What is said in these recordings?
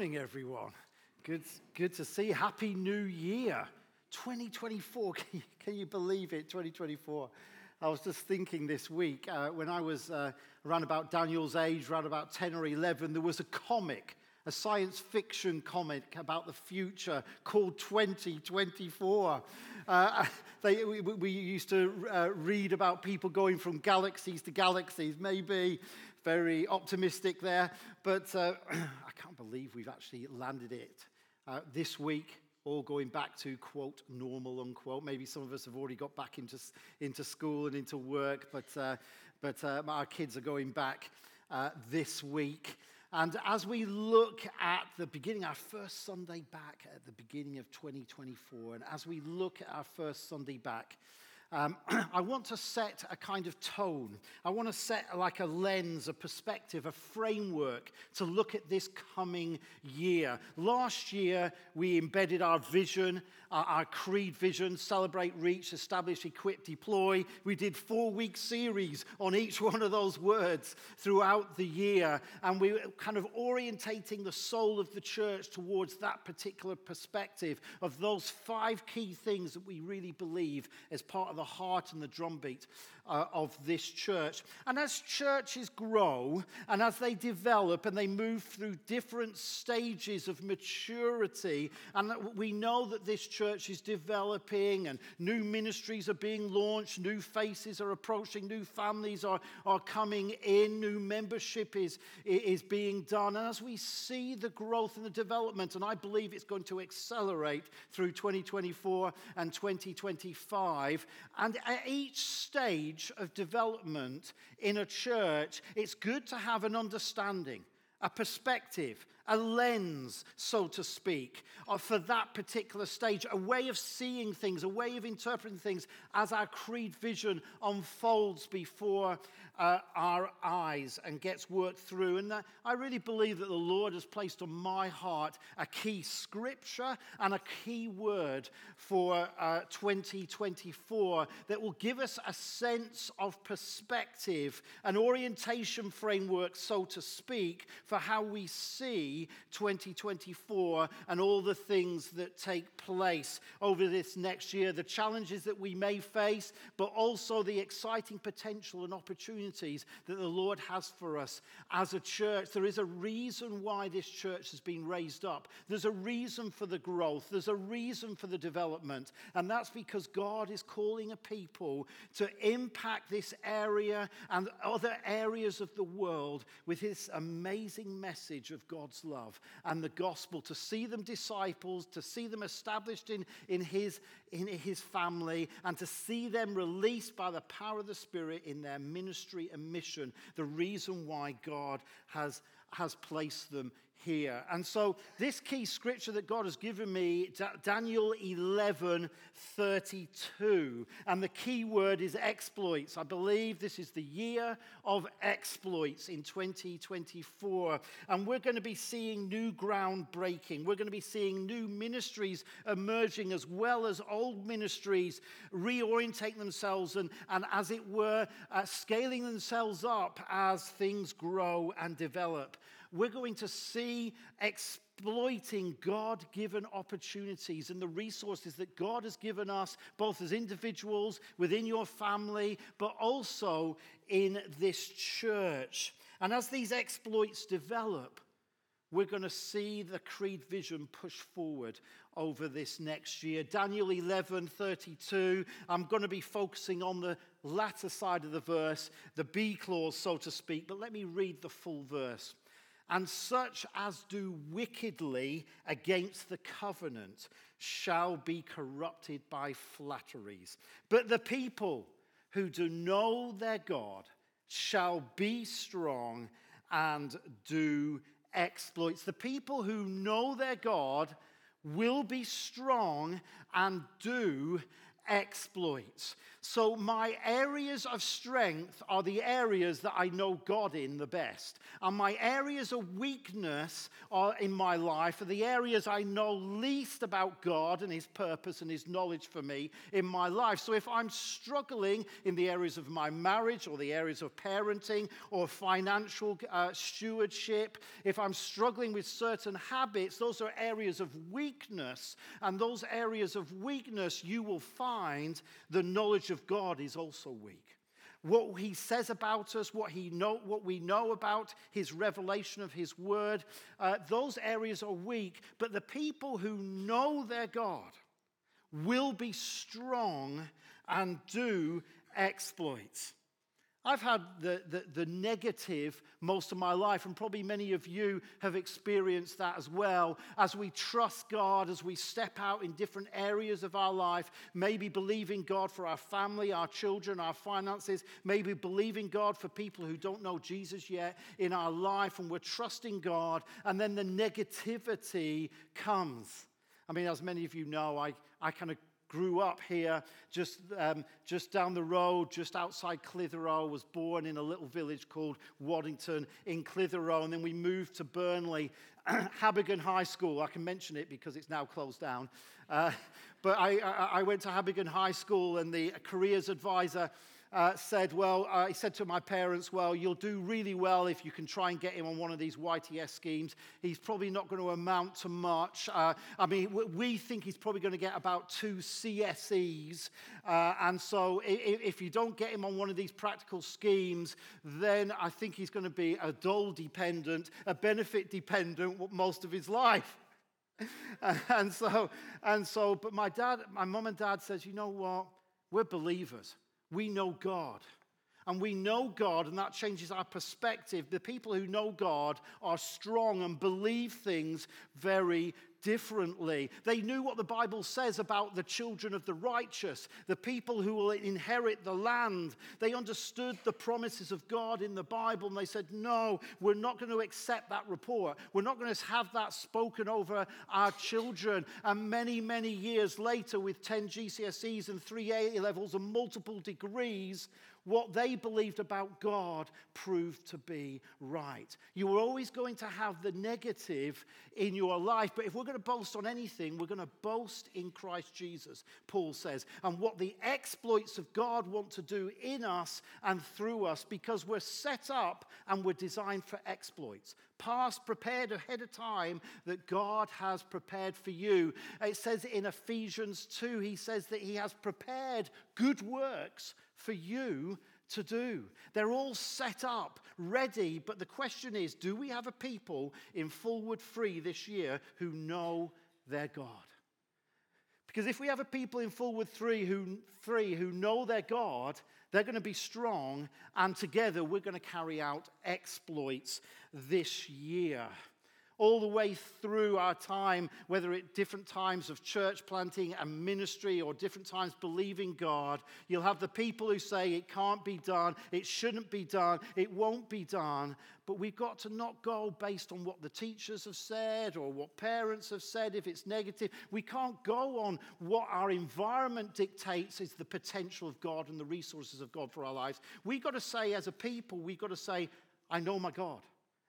morning, everyone. Good, good to see. Happy New Year, 2024. Can you, can you believe it? 2024. I was just thinking this week uh, when I was uh, around about Daniel's age, around about 10 or 11, there was a comic, a science fiction comic about the future called 2024. Uh, they, we, we, used to uh, read about people going from galaxies to galaxies, maybe very optimistic there. But uh, believe we've actually landed it uh, this week, all going back to quote normal unquote. Maybe some of us have already got back into, into school and into work, but, uh, but uh, our kids are going back uh, this week. And as we look at the beginning, our first Sunday back at the beginning of 2024, and as we look at our first Sunday back, um, I want to set a kind of tone. I want to set like a lens, a perspective, a framework to look at this coming year. Last year, we embedded our vision, our, our creed vision, celebrate, reach, establish, equip, deploy. We did four week series on each one of those words throughout the year. And we were kind of orientating the soul of the church towards that particular perspective of those five key things that we really believe as part of the heart and the drumbeat uh, of this church. And as churches grow and as they develop and they move through different stages of maturity, and we know that this church is developing and new ministries are being launched, new faces are approaching, new families are, are coming in, new membership is, is being done. And as we see the growth and the development, and I believe it's going to accelerate through 2024 and 2025, and at each stage of development in a church, it's good to have an understanding, a perspective, a lens, so to speak, uh, for that particular stage, a way of seeing things, a way of interpreting things as our creed vision unfolds before uh, our eyes and gets worked through. And uh, I really believe that the Lord has placed on my heart a key scripture and a key word for uh, 2024 that will give us a sense of perspective, an orientation framework, so to speak, for how we see 2024 and all the things that take place over this next year, the challenges that we may face, but also the exciting potential and opportunities that the Lord has for us as a church. There is a reason why this church has been raised up, there's a reason for the growth, there's a reason for the development, and that's because God is calling a people to impact this area and other areas of the world with his amazing message of God's love and the gospel, to see them disciples, to see them established in, in, his, in his family, and to see them released by the power of the Spirit in their ministry and mission. The reason why God has, has placed them here. And so, this key scripture that God has given me, Daniel 11 32, and the key word is exploits. I believe this is the year of exploits in 2024. And we're going to be seeing new ground breaking. We're going to be seeing new ministries emerging as well as old ministries reorientating themselves and, and as it were, uh, scaling themselves up as things grow and develop we're going to see exploiting God given opportunities and the resources that God has given us, both as individuals, within your family, but also in this church. And as these exploits develop, we're going to see the creed vision push forward over this next year. Daniel 11 32. I'm going to be focusing on the latter side of the verse, the B clause, so to speak, but let me read the full verse and such as do wickedly against the covenant shall be corrupted by flatteries. But the people who do know their God shall be strong and do exploits. The people who know their God will be strong and do exploits. So, my areas of strength are the areas that I know God in the best. And my areas of weakness are in my life are the areas I know least about God and His purpose and His knowledge for me in my life. So, if I'm struggling in the areas of my marriage or the areas of parenting or financial uh, stewardship, if I'm struggling with certain habits, those are areas of weakness. And those areas of weakness, you will find the knowledge of God is also weak. What he says about us, what, he know, what we know about his revelation of his word, uh, those areas are weak. But the people who know their God will be strong and do exploits. I've had the, the, the, negative most of my life, and probably many of you have experienced that as well. As we trust God, as we step out in different areas of our life, maybe believing God for our family, our children, our finances, maybe believing God for people who don't know Jesus yet in our life, and we're trusting God, and then the negativity comes. I mean, as many of you know, I, I kind of grew up here just, um, just down the road, just outside Clitheroe, was born in a little village called Waddington in Clitheroe, and then we moved to Burnley, Habergham High School. I can mention it because it's now closed down. Uh, but I, I, I went to Habergham High School, and the careers advisor uh, said, Well, uh, he said to my parents, Well, you'll do really well if you can try and get him on one of these YTS schemes. He's probably not going to amount to much. Uh, I mean, we think he's probably going to get about two CSEs. Uh, and so if, if you don't get him on one of these practical schemes, then I think he's going to be a dole dependent, a benefit dependent most of his life. and so, and so, but my dad, my mom and dad says, you know what? We're believers we know God. And we know God, and that changes our perspective. The people who know God are strong and believe things very differently. They knew what the Bible says about the children of the righteous, the people who will inherit the land. They understood the promises of God in the Bible, and they said, No, we're not going to accept that report. We're not going to have that spoken over our children. And many, many years later, with 10 GCSEs and three A levels and multiple degrees, what they believed about God proved to be right. You are always going to have the negative in your life, but if we're going to boast on anything, we're going to boast in Christ Jesus, Paul says, and what the exploits of God want to do in us and through us because we're set up and we're designed for exploits past prepared ahead of time that God has prepared for you. It says in Ephesians 2, he says that he has prepared good works for you to do. They're all set up, ready, but the question is do we have a people in Fulwood Free this year who know their God? Because if we have a people in Fulwood Free who, free who know their God, they're going to be strong, and together we're going to carry out exploits this year all the way through our time, whether at different times of church planting and ministry or different times believing God, you'll have the people who say it can't be done, it shouldn't be done, it won't be done. But we've got to not go based on what the teachers have said or what parents have said if it's negative. We can't go on what our environment dictates is the potential of God and the resources of God for our lives. We've got to say, as a people, we've got to say, I know my God.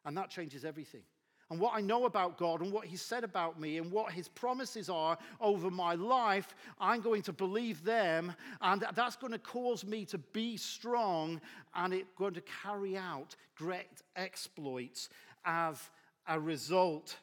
And that changes everything and what I know about God and what He said about me and what His promises are over my life, I'm going to believe them. And that's going to cause me to be strong and it's going to carry out great exploits as a result.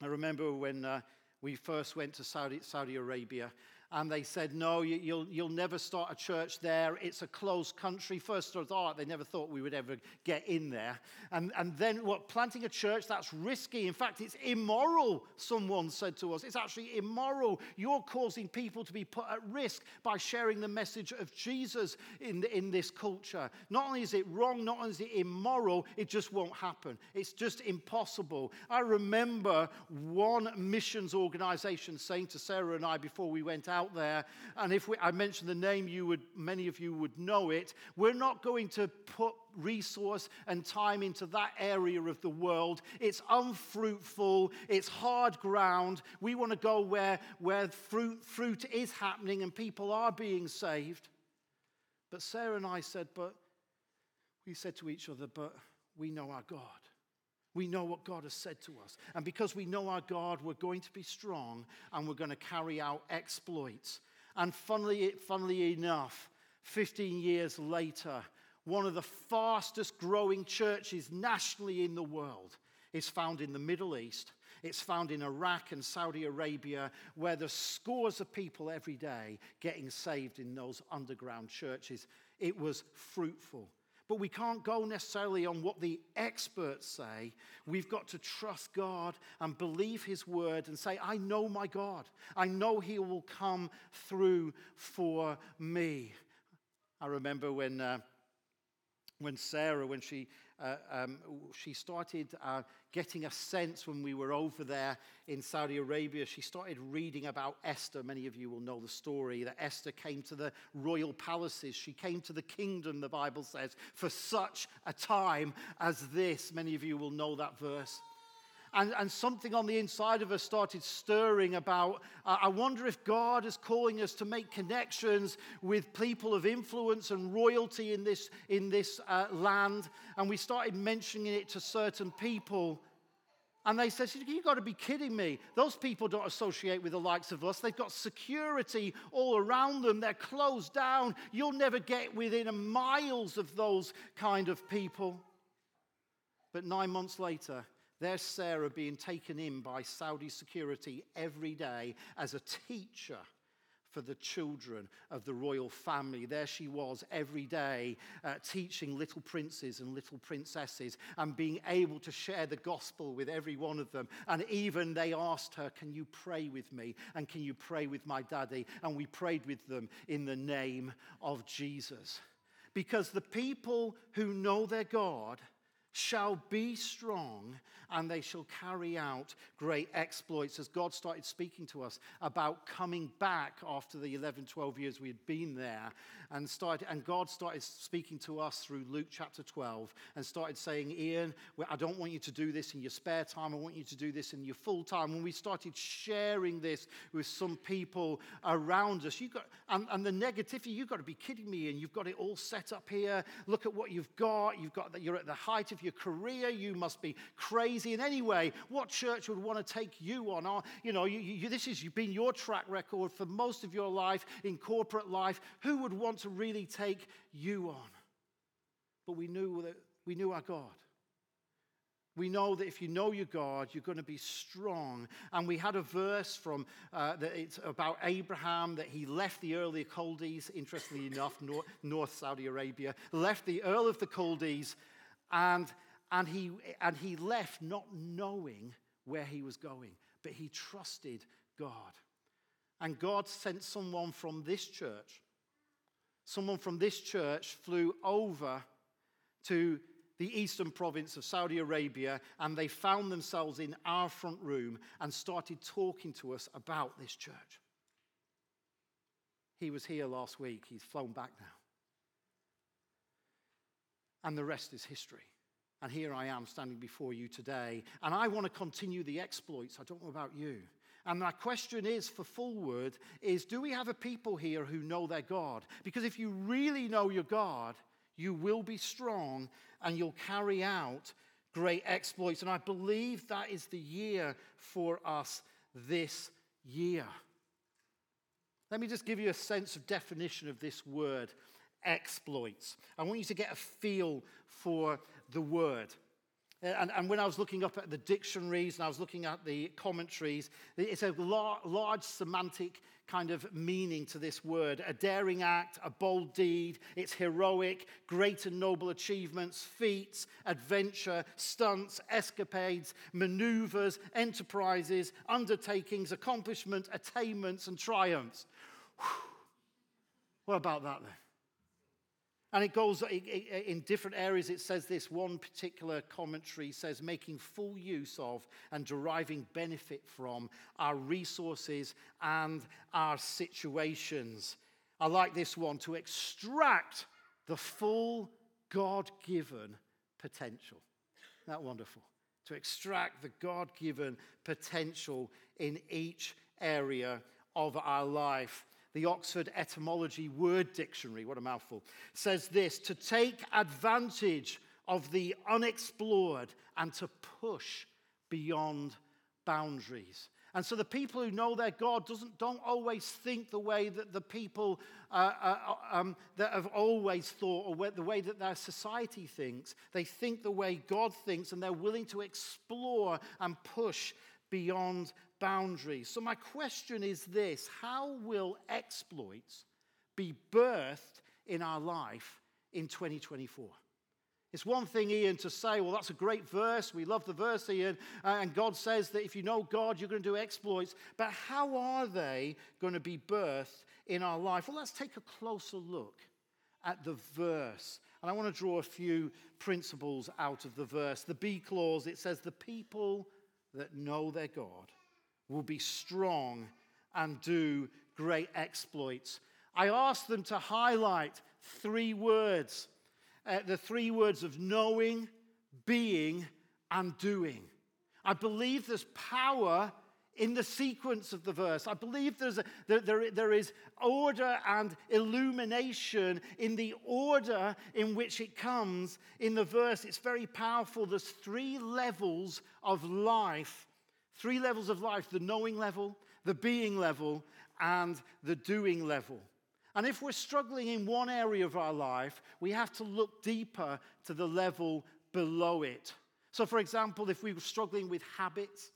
I remember when uh, we first went to Saudi, Saudi Arabia and they said, No, you, will you'll never start a church there. It's a closed country. First of all, they never thought we would ever get in there. And, and then, what, planting a church, that's risky. In fact, it's immoral, someone said to us. It's actually immoral. You're causing people to be put at risk by sharing the message of Jesus in, in this culture. Not only is it wrong, not only is it immoral, it just won't happen. It's just impossible. I remember one missions organization saying to Sarah and I before we went out, out there. And if we, I mention the name, you would, many of you would know it. We're not going to put resource and time into that area of the world. It's unfruitful, it's hard ground. We want to go where, where fruit, fruit is happening and people are being saved. But Sarah and I said, but we said to each other, but we know our God. We know what God has said to us. And because we know our God, we're going to be strong and we're going to carry out exploits. And funnily, funnily enough, 15 years later, one of the fastest growing churches nationally in the world is found in the Middle East. It's found in Iraq and Saudi Arabia, where there's scores of people every day getting saved in those underground churches. It was fruitful. But we can't go necessarily on what the experts say. We've got to trust God and believe His word and say, I know my God. I know He will come through for me. I remember when. Uh, when Sarah, when she, uh, um, she started uh, getting a sense when we were over there in Saudi Arabia, she started reading about Esther. Many of you will know the story that Esther came to the royal palaces. She came to the kingdom, the Bible says, for such a time as this. Many of you will know that verse and, and something on the inside of us started stirring about uh, I wonder if God is calling us to make connections with people of influence and royalty in this, in this uh, land. And we started mentioning it to certain people. And they said, You've got to be kidding me. Those people don't associate with the likes of us. They've got security all around them. They're closed down. You'll never get within a miles of those kind of people. But nine months later, there's Sarah being taken in by Saudi security every day as a teacher for the children of the royal family. There she was every day uh, teaching little princes and little princesses and being able to share the gospel with every one of them. And even they asked her, Can you pray with me? And can you pray with my daddy? And we prayed with them in the name of Jesus. Because the people who know their God shall be strong and they shall carry out great exploits. As God started speaking to us about coming back after the 11, 12 years we had been there, and, started, and God started speaking to us through Luke chapter 12 and started saying, Ian, I don't want you to do this in your spare time, I want you to do this in your full time. When we started sharing this with some people around us, you got, and, and the negativity, you've got to be kidding me, and you've got it all set up here. Look at what you've got. You've got that you're at the height of your career. You must be crazy in any way. What church would want to take you on? Or, you know, you, you, this has been your track record for most of your life in corporate life. Who would want to really take you on? But we knew that we knew our God. We know that if you know your God, you're going to be strong. And we had a verse from uh, that it's about Abraham that he left the early Chaldees, interestingly enough, north, north Saudi Arabia, left the Ur of the Chaldees, and and he, and he left not knowing where he was going, but he trusted God. And God sent someone from this church. Someone from this church flew over to the eastern province of Saudi Arabia and they found themselves in our front room and started talking to us about this church. He was here last week, he's flown back now. And the rest is history. And here I am standing before you today. And I want to continue the exploits. I don't know about you. And my question is for Fulwood is do we have a people here who know their God? Because if you really know your God, you will be strong and you'll carry out great exploits. And I believe that is the year for us this year. Let me just give you a sense of definition of this word exploits. I want you to get a feel for the word. Uh, and, and, when I was looking up at the dictionaries and I was looking at the commentaries, it's a lar- large semantic kind of meaning to this word a daring act, a bold deed. It's heroic, great and noble achievements, feats, adventure, stunts, escapades, maneuvers, enterprises, undertakings, accomplishment, attainments, and triumphs. Whew. What about that then? And it goes in different areas. It says this one particular commentary says making full use of and deriving benefit from our resources and our situations. I like this one to extract the full God given potential. Isn't that wonderful? To extract the God given potential in each area of our life. The Oxford Etymology Word Dictionary, what a mouthful, says this to take advantage of the unexplored and to push beyond boundaries. And so the people who know their God doesn't, don't always think the way that the people uh, uh, um, that have always thought or the way that their society thinks. They think the way God thinks and they're willing to explore and push beyond boundaries. So, my question is this How will exploits be birthed in our life in 2024? It's one thing, Ian, to say, well, that's a great verse. We love the verse, Ian. Uh, and God says that if you know God, you're going to do exploits. But how are they going to be birthed in our life? Well, let's take a closer look at the verse. And I want to draw a few principles out of the verse. The B clause, it says, the people that know their God will be strong and do great exploits. I asked them to highlight three words uh, the three words of knowing, being, and doing. I believe there's power in the sequence of the verse. I believe there's a, there, there, there is order and illumination in the order in which it comes in the verse. It's very powerful. There's three levels of life Three levels of life the knowing level, the being level, and the doing level. And if we're struggling in one area of our life, we have to look deeper to the level below it. So, for example, if we were struggling with habits,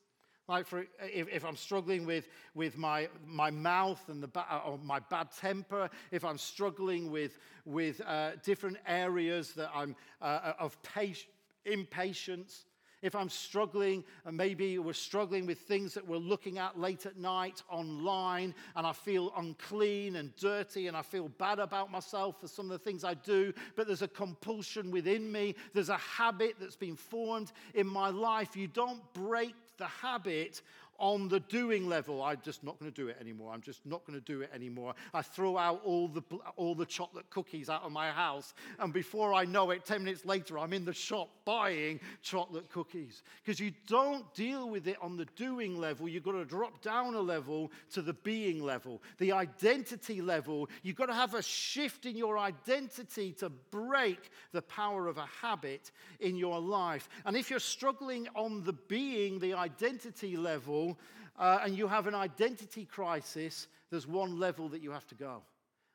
like for, if, if I'm struggling with, with my, my mouth and the ba- or my bad temper, if I'm struggling with, with uh, different areas that I'm uh, of patience, impatience, if I'm struggling, and maybe we're struggling with things that we're looking at late at night online, and I feel unclean and dirty, and I feel bad about myself for some of the things I do, but there's a compulsion within me, there's a habit that's been formed in my life. You don't break the habit on the doing level. I'm just not going to do it anymore. I'm just not going to do it anymore. I throw out all the, all the chocolate cookies out of my house, and before I know it, 10 minutes later, I'm in the shop buying chocolate cookies. Because you don't deal with it on the doing level, you've got to drop down a level to the being level, the identity level. You've got to have a shift in your identity to break the power of a habit in your life. And if you're struggling on the being, the identity level, uh, and you have an identity crisis, there's one level that you have to go,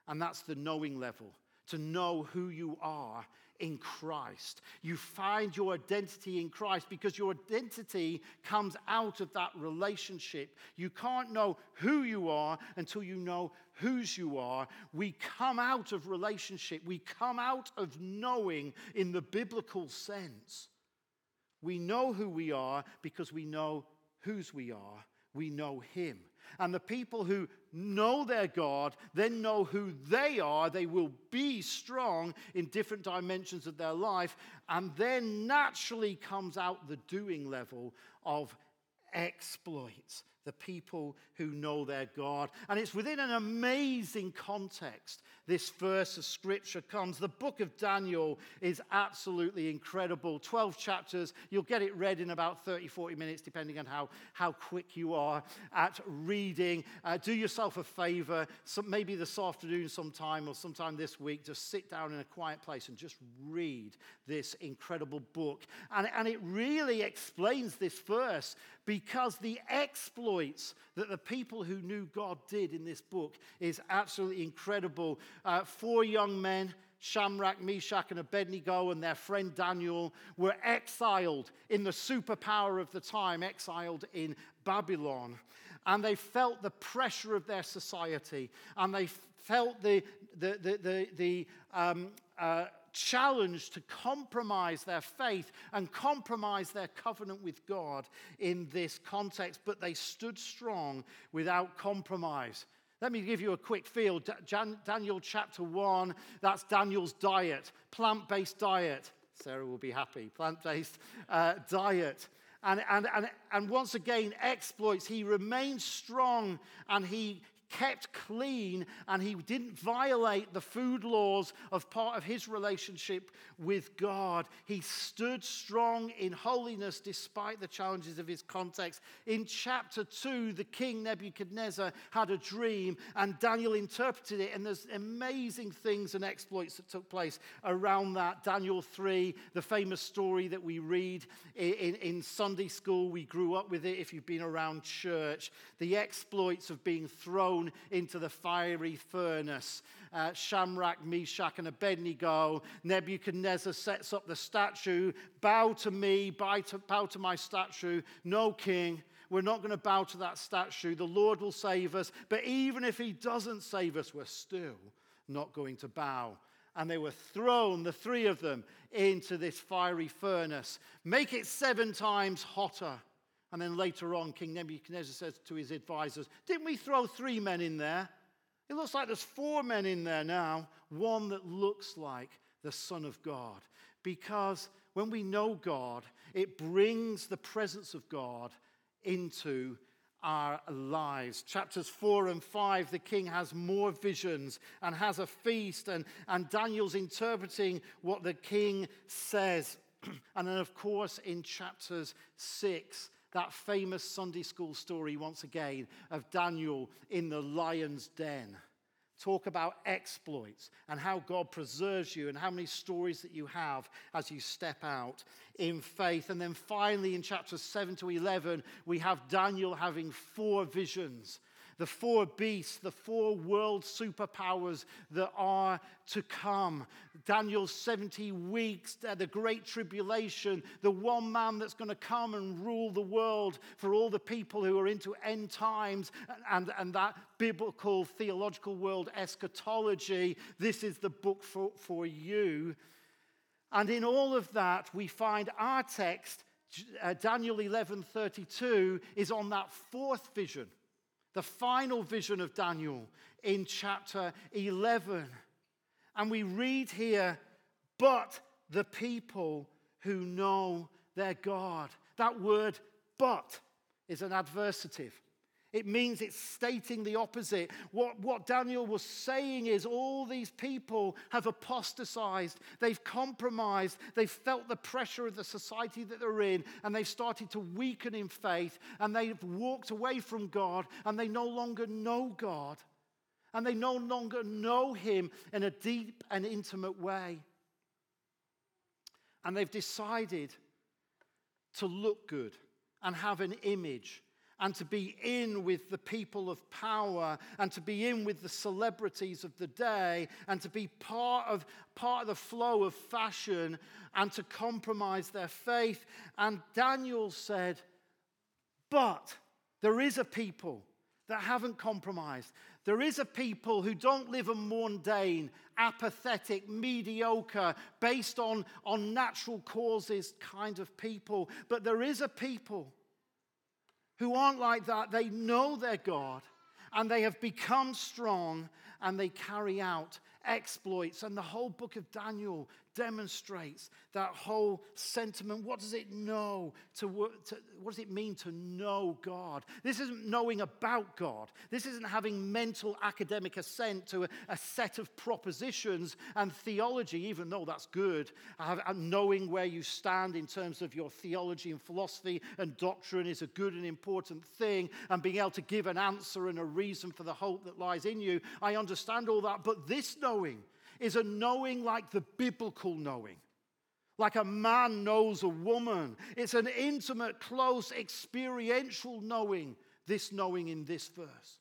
and that's the knowing level to know who you are in Christ. You find your identity in Christ because your identity comes out of that relationship. You can't know who you are until you know whose you are. We come out of relationship, we come out of knowing in the biblical sense. We know who we are because we know whose we are, we know Him. And the people who know their God then know who they are. They will be strong in different dimensions of their life. And then naturally comes out the doing level of exploits the people who know their God. And it's within an amazing context this verse of scripture comes. The book of Daniel is absolutely incredible. 12 chapters. You'll get it read in about 30, 40 minutes, depending on how, how quick you are at reading. Uh, do yourself a favor, some, maybe this afternoon sometime or sometime this week, just sit down in a quiet place and just read this incredible book. And, and it really explains this verse because the exploits that the people who knew God did in this book is absolutely incredible. Uh, four young men, Shadrach, Meshach, and Abednego, and their friend Daniel, were exiled in the superpower of the time, exiled in Babylon. And they felt the pressure of their society, and they felt the, the, the, the, the um, uh, challenged to compromise their faith and compromise their covenant with God in this context, but they stood strong without compromise. Let me give you a quick feel. Daniel chapter 1, that's Daniel's diet, plant based diet. Sarah will be happy. Plant based uh, diet. And, and, and, and once again, exploits. He remains strong and he, kept clean and he didn't violate the food laws of part of his relationship with God. He stood strong in holiness despite the challenges of his context. In chapter 2, the king Nebuchadnezzar had a dream and Daniel interpreted it, and there's amazing things and exploits that took place around that. Daniel 3, the famous story that we read in, in, in Sunday school, we grew up with it if you've been around church. The exploits of being thrown thrown into the fiery furnace. Uh, Meshach, and Abednego. Nebuchadnezzar sets up the statue. Bow to me, bow to, bow to my statue. No king. We're not going to bow to that statue. The Lord will save us. But even if He doesn't save us, we're still not going to bow. And they were thrown, the three of them, into this fiery furnace. Make it seven times hotter. And then later on, King Nebuchadnezzar says to his advisors, Didn't we throw three men in there? It looks like there's four men in there now, one that looks like the Son of God. Because when we know God, it brings the presence of God into our lives. Chapters 4 and 5, the king has more visions and has a feast, and, and Daniel's interpreting what the king says. and then, of course, in chapters 6, that famous Sunday school story, once again, of Daniel in the lion's den. Talk about exploits and how God preserves you and how many stories that you have as you step out in faith. And then finally, in chapters 7 to 11, we have Daniel having four visions the four beasts, the four world superpowers that are to come. Daniel's 70 weeks, uh, the great tribulation, the one man that's going to come and rule the world for all the people who are into end times and, and that biblical theological world eschatology. This is the book for, for you. And in all of that, we find our text, uh, Daniel 11:32, is on that fourth vision the final vision of Daniel in chapter 11. And we read here, but the people who know their God. That word, but, is an adversative. It means it's stating the opposite. What, what Daniel was saying is all these people have apostatized, they've compromised, they've felt the pressure of the society that they're in, and they've started to weaken in faith, and they've walked away from God, and they no longer know God, and they no longer know Him in a deep and intimate way. And they've decided to look good and have an image and to be in with the people of power and to be in with the celebrities of the day and to be part of, part of the flow of fashion and to compromise their faith. And Daniel said, But there is a people that haven't compromised. There is a people who don't live a mundane, apathetic, mediocre, based on, on natural causes kind of people. But there is a people who aren't like that. They know their God and they have become strong and they carry out exploits. And the whole book of Daniel demonstrates that whole sentiment. What does it know to, to, what does it mean to know God? This isn't knowing about God. This isn't having mental academic assent to a, a set of propositions and theology, even though that's good. Have, uh, knowing where you stand in terms of your theology and philosophy and doctrine is a good and important thing, and being able to give an answer and a reason for the hope that lies in you. I understand all that, but this knowing is a knowing like the biblical knowing. Like a man knows a woman. It's an intimate, close, experiential knowing, this knowing in this verse.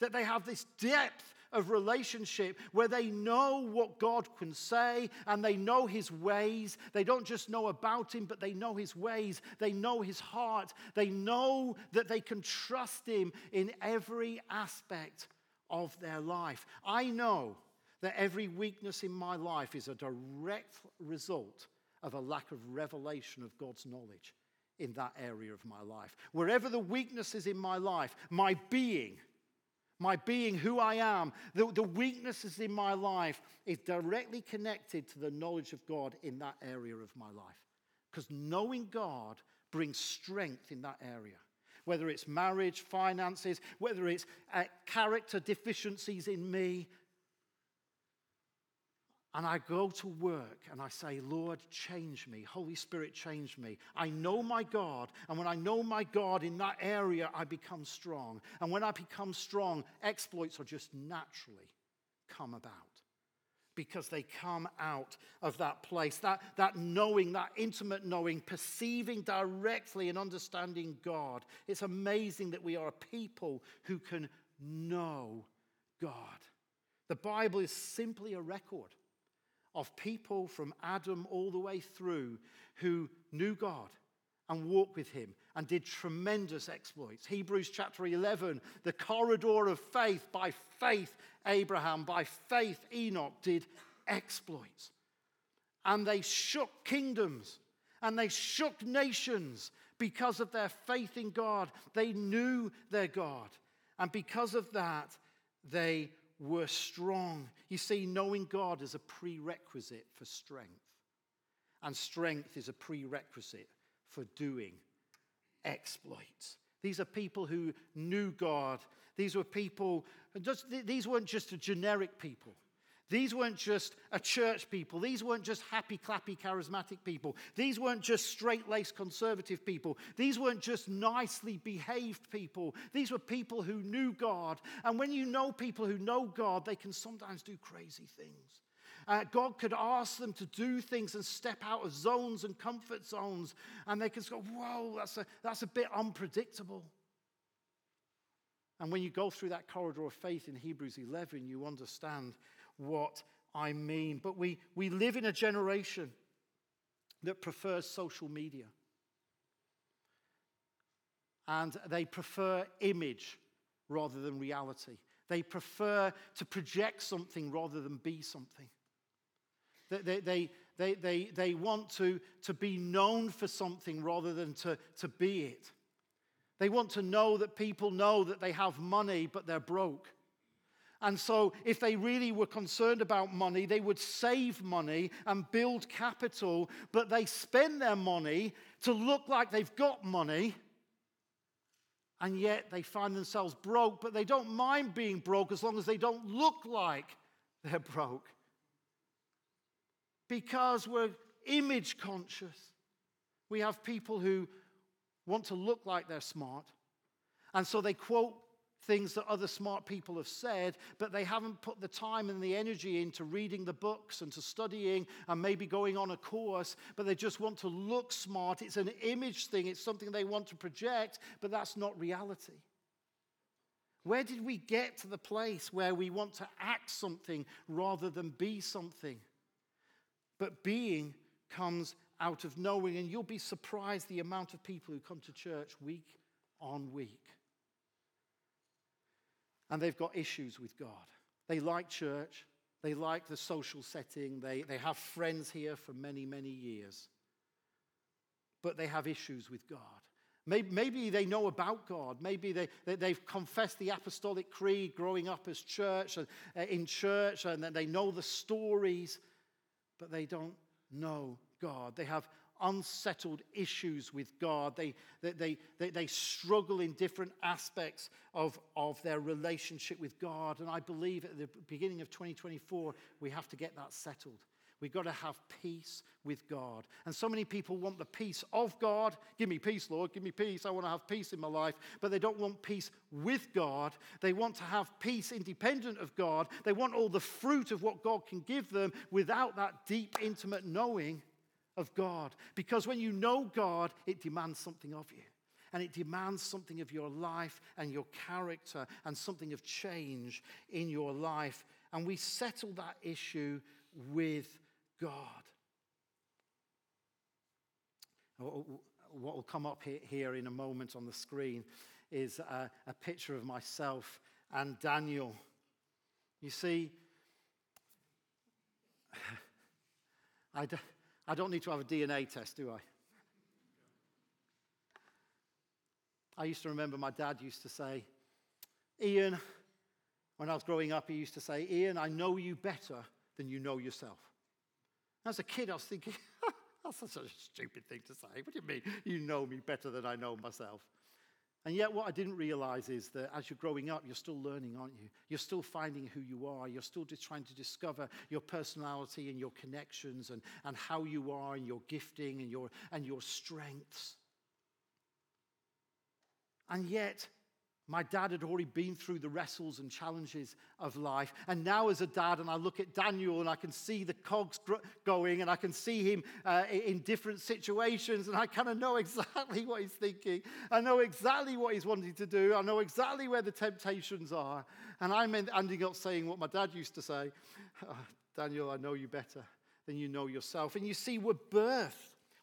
That they have this depth of relationship where they know what God can say and they know his ways. They don't just know about him, but they know his ways. They know his heart. They know that they can trust him in every aspect of their life. I know that every weakness in my life is a direct result of a lack of revelation of God's knowledge in that area of my life. Wherever the weakness is in my life, my being, my being, who I am, the, the weaknesses in my life is directly connected to the knowledge of God in that area of my life. Because knowing God brings strength in that area. Whether it's marriage, finances, whether it's uh, character deficiencies in me, and I go to work and I say, Lord, change me. Holy Spirit, change me. I know my God. And when I know my God in that area, I become strong. And when I become strong, exploits are just naturally come about because they come out of that place. That, that knowing, that intimate knowing, perceiving directly and understanding God. It's amazing that we are a people who can know God. The Bible is simply a record of people from Adam all the way through who knew God and walked with him and did tremendous exploits. Hebrews chapter 11, the corridor of faith, by faith, Abraham, by faith, Enoch did exploits. And they shook kingdoms and they shook nations because of their faith in God. They knew their God. And because of that, they were strong. You see, knowing God is a prerequisite for strength, and strength is a prerequisite for doing exploits. These are people who knew God. These were people, these weren't just a generic people. These weren't just a church people. These weren't just happy, clappy, charismatic people. These weren't just straight laced conservative people. These weren't just nicely behaved people. These were people who knew God. And when you know people who know God, they can sometimes do crazy things. Uh, God could ask them to do things and step out of zones and comfort zones, and they could go, Whoa, that's a, that's a bit unpredictable. And when you go through that corridor of faith in Hebrews 11, you understand what I mean. But we, we live in a generation that prefers social media. And they prefer image rather than reality. They prefer to project something rather than be something. They, they, they, they, they want to, to be known for something rather than to, to be it. They want to know that people know that they have money, but they're broke. And so, if they really were concerned about money, they would save money and build capital, but they spend their money to look like they've got money, and yet they find themselves broke, but they don't mind being broke as long as they don't look like they're broke. Because we're image conscious. We have people who want to look like they're smart, and so they quote things that other smart people have said, but they haven't put the time and the energy into reading the books and to studying and maybe going on a course, but they just want to look smart. It's an image thing, it's something they want to project, but that's not reality. Where did we get to the place where we want to act something rather than be something? But being comes out of knowing, and you'll be surprised the amount of people who come to church week on week and they've got issues with God. They like church, they like the social setting, they, they have friends here for many, many years, but they have issues with God. Maybe, they know about God. Maybe they, they, have confessed the Apostolic Creed growing up as church and uh, in church, and they know the stories, but they don't know God. They have unsettled issues with God. They, they, they, they, struggle in different aspects of, of their relationship with God. And I believe at the beginning of 2024, we have to get that settled. We've got to have peace with God. And so many people want the peace of God. Give me peace, Lord. Give me peace. I want to have peace in my life. But they don't want peace with God. They want to have peace independent of God. They want all the fruit of what God can give them without that deep, intimate knowing of God. Because when you know God, it demands something of you. And it demands something of your life and your character and something of change in your life. And we settle that issue with God. What will come up here in a moment on the screen is a, picture of myself and Daniel. You see, I, I don't need to have a DNA test, do I? I used to remember my dad used to say, Ian, When I was growing up, he used to say, Ian, I know you better than you know yourself. As a kid, I was thinking, that's such a stupid thing to say. What do you mean, you know me better than I know myself? And yet, what I didn't realize is that as you're growing up, you're still learning, aren't you? You're still finding who you are. You're still trying to discover your personality and your connections and, and how you are and your gifting and your, and your strengths. And yet, my dad had already been through the wrestles and challenges of life. And now, as a dad, and I look at Daniel and I can see the cogs going and I can see him uh, in different situations, and I kind of know exactly what he's thinking. I know exactly what he's wanting to do. I know exactly where the temptations are. And I'm ending up saying what my dad used to say oh, Daniel, I know you better than you know yourself. And you see, we're birthed.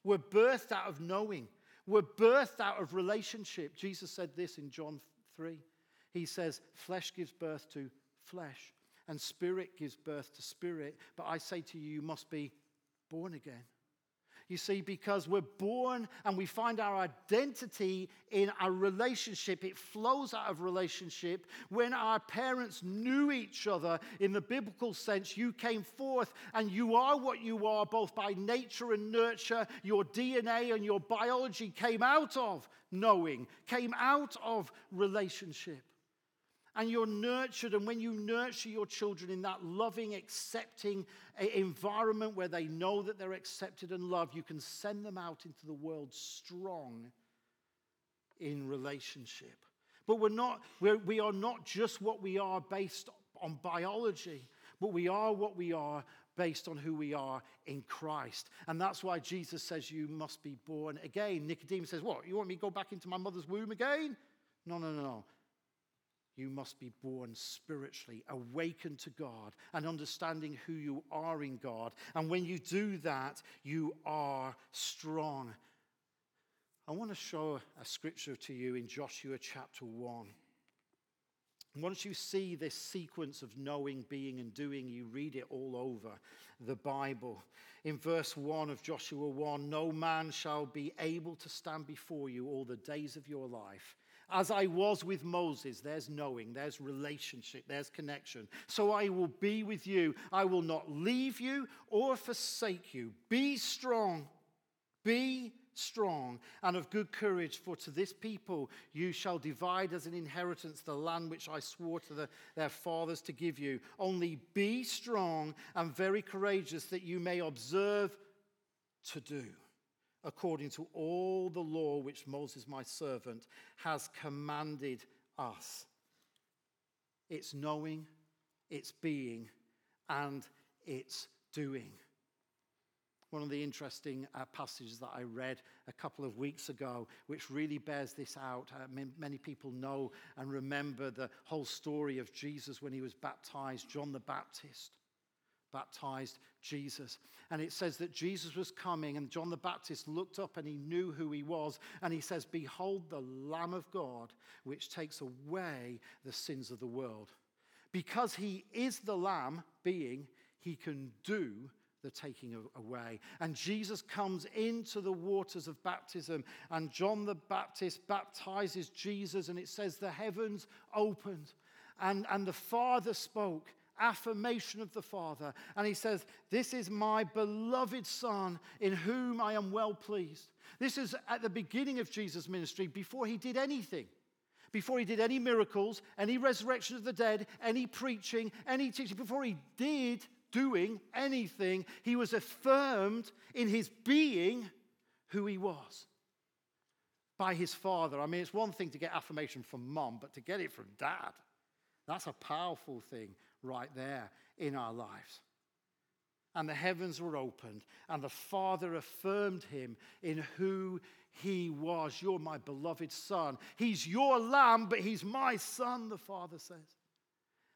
We're birthed out of knowing. We're birthed out of relationship. Jesus said this in John 3. He says, Flesh gives birth to flesh, and spirit gives birth to spirit. But I say to you, you must be born again. You see, because we're born and we find our identity in our relationship. It flows out of relationship. When our parents knew each other in the biblical sense, you came forth and you are what you are, both by nature and nurture. Your DNA and your biology came out of knowing, came out of relationship and you're nurtured. And when you nurture your children in that loving, accepting eh, environment where they know that they're accepted and loved, you can send them out into the world strong in relationship. But we're not, we're, we are not just what we are based on biology, but we are what we are based on who we are in Christ. And that's why Jesus says you must be born again. Nicodemus says, What? You want me to go back into my mother's womb again? No, no, no, no you must be born spiritually, awakened to God, and understanding who you are in God. And when you do that, you are strong. I want to show a scripture to you in Joshua chapter 1. Once you see this sequence of knowing, being, and doing, you read it all over the Bible. In verse 1 of Joshua 1, no man shall be able to stand before you all the days of your life. As I was with Moses, there's knowing, there's relationship, there's connection. So I will be with you. I will not leave you or forsake you. Be strong. Be strong and of good courage, for to this people you shall divide as an inheritance the land which I swore to the, their fathers to give you. Only be strong and very courageous, that you may observe to do according to all the law which Moses, my servant, has commanded us. It's knowing, it's being, and it's doing. One of the interesting uh, passages that I read a couple of weeks ago, which really bears this out. Uh, many people know and remember the whole story of Jesus when he was baptized, John the Baptist baptized Jesus. And it says that Jesus was coming, and John the Baptist looked up and he knew who he was. And he says, Behold, the Lamb of God, which takes away the sins of the world. Because he is the Lamb, being, he can do the taking away. And Jesus comes into the waters of baptism, and John the Baptist baptizes Jesus, and it says the heavens opened, and, and the Father spoke affirmation of the Father. And he says, This is my beloved Son in whom I am well pleased. This is at the beginning of Jesus' ministry before he did anything. Before he did any miracles, any resurrection of the dead, any preaching, any teaching, before he did doing anything, he was affirmed in his being who he was by his father. I mean, it's one thing to get affirmation from mom, but to get it from dad, that's a powerful thing right there in our lives. And the heavens were opened, and the Father affirmed him in who he was. You're my beloved Son. He's your lamb, but he's my Son, the Father says.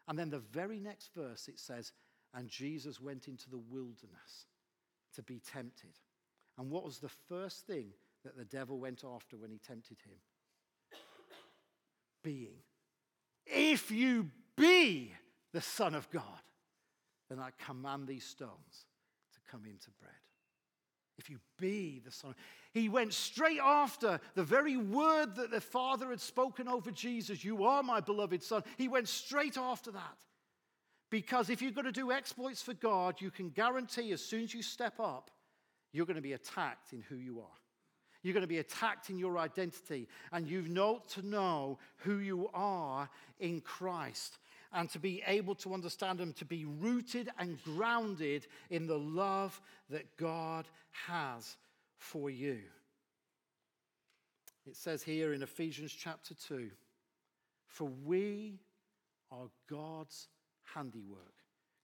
And then the very next verse it says, And Jesus went into the wilderness to be tempted. And what was the first thing that the devil went after when he tempted him? Being. If you be the Son of God, then I command these stones to come into bread. if you be the Son. He went straight after the very word that the Father had spoken over Jesus You are my beloved Son. He went straight after that. Because if you're going to do exploits for God, you can guarantee as soon as you step up, you're going to be attacked in who you are. You're going to be attacked in your identity, and you've know to know who you are in Christ and to be able to understand them, to be rooted and grounded in the love that God has for you. It says here in Ephesians chapter 2 For we are God's handiwork,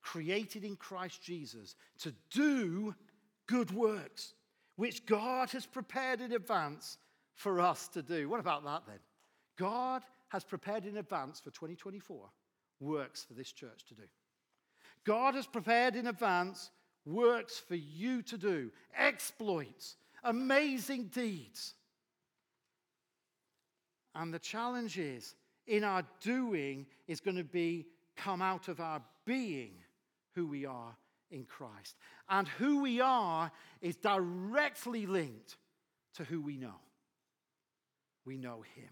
created in Christ Jesus to do good works, which God has prepared in advance for us to do. What about that then? God has prepared in advance for 2024 works for this church to do. God has prepared in advance works for you to do, exploits, amazing deeds. And the challenge is in our doing is going to be come out of our being who we are in Christ. And who we are is directly linked to who we know. We know Him.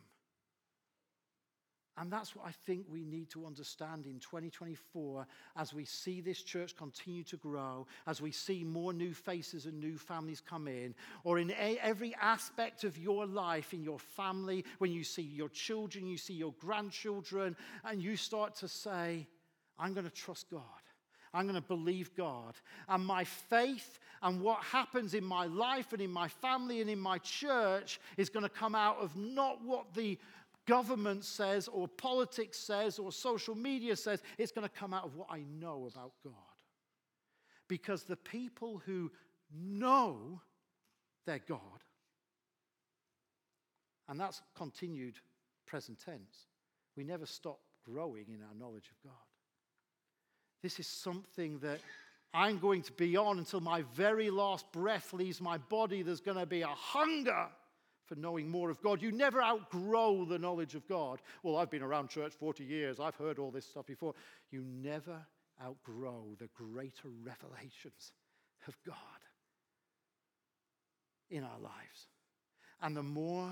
And that's what I think we need to understand in 2024 as we see this church continue to grow, as we see more new faces and new families come in, or in every aspect of your life, in your family, when you see your children, you see your grandchildren, and you start to say, I'm going to trust God. I'm going to believe God. And my faith and what happens in my life and in my family and in my church is going to come out of not what the government says or politics says or social media says. It's going to come out of what I know about God. Because the people who know their God, and that's continued present tense, we never stop growing in our knowledge of God. This is something that I'm going to be on until my very last breath leaves my body. There's going to be a hunger for knowing more of God. You never outgrow the knowledge of God. Well, I've been around church 40 years, I've heard all this stuff before. You never outgrow the greater revelations of God in our lives. And the more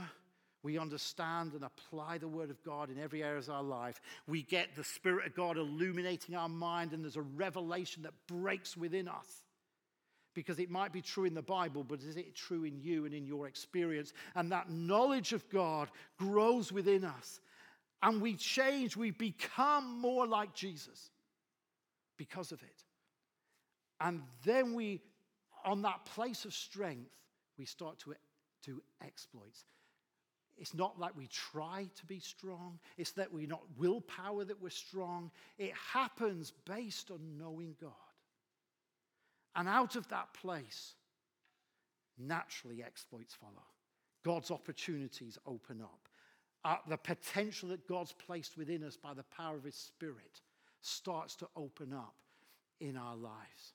we understand and apply the Word of God in every area of our life, we get the Spirit of God illuminating our mind, and there's a revelation that breaks within us. Because it might be true in the Bible, but is it true in you and in your experience? And that knowledge of God grows within us. And we change, we become more like Jesus because of it. And then we, on that place of strength, we start to do exploits. It's not like we try to be strong. It's that we're not willpower that we're strong. It happens based on knowing God. And out of that place, naturally exploits follow. God's opportunities open up. Uh, the potential that God's placed within us by the power of His Spirit starts to open up in our lives.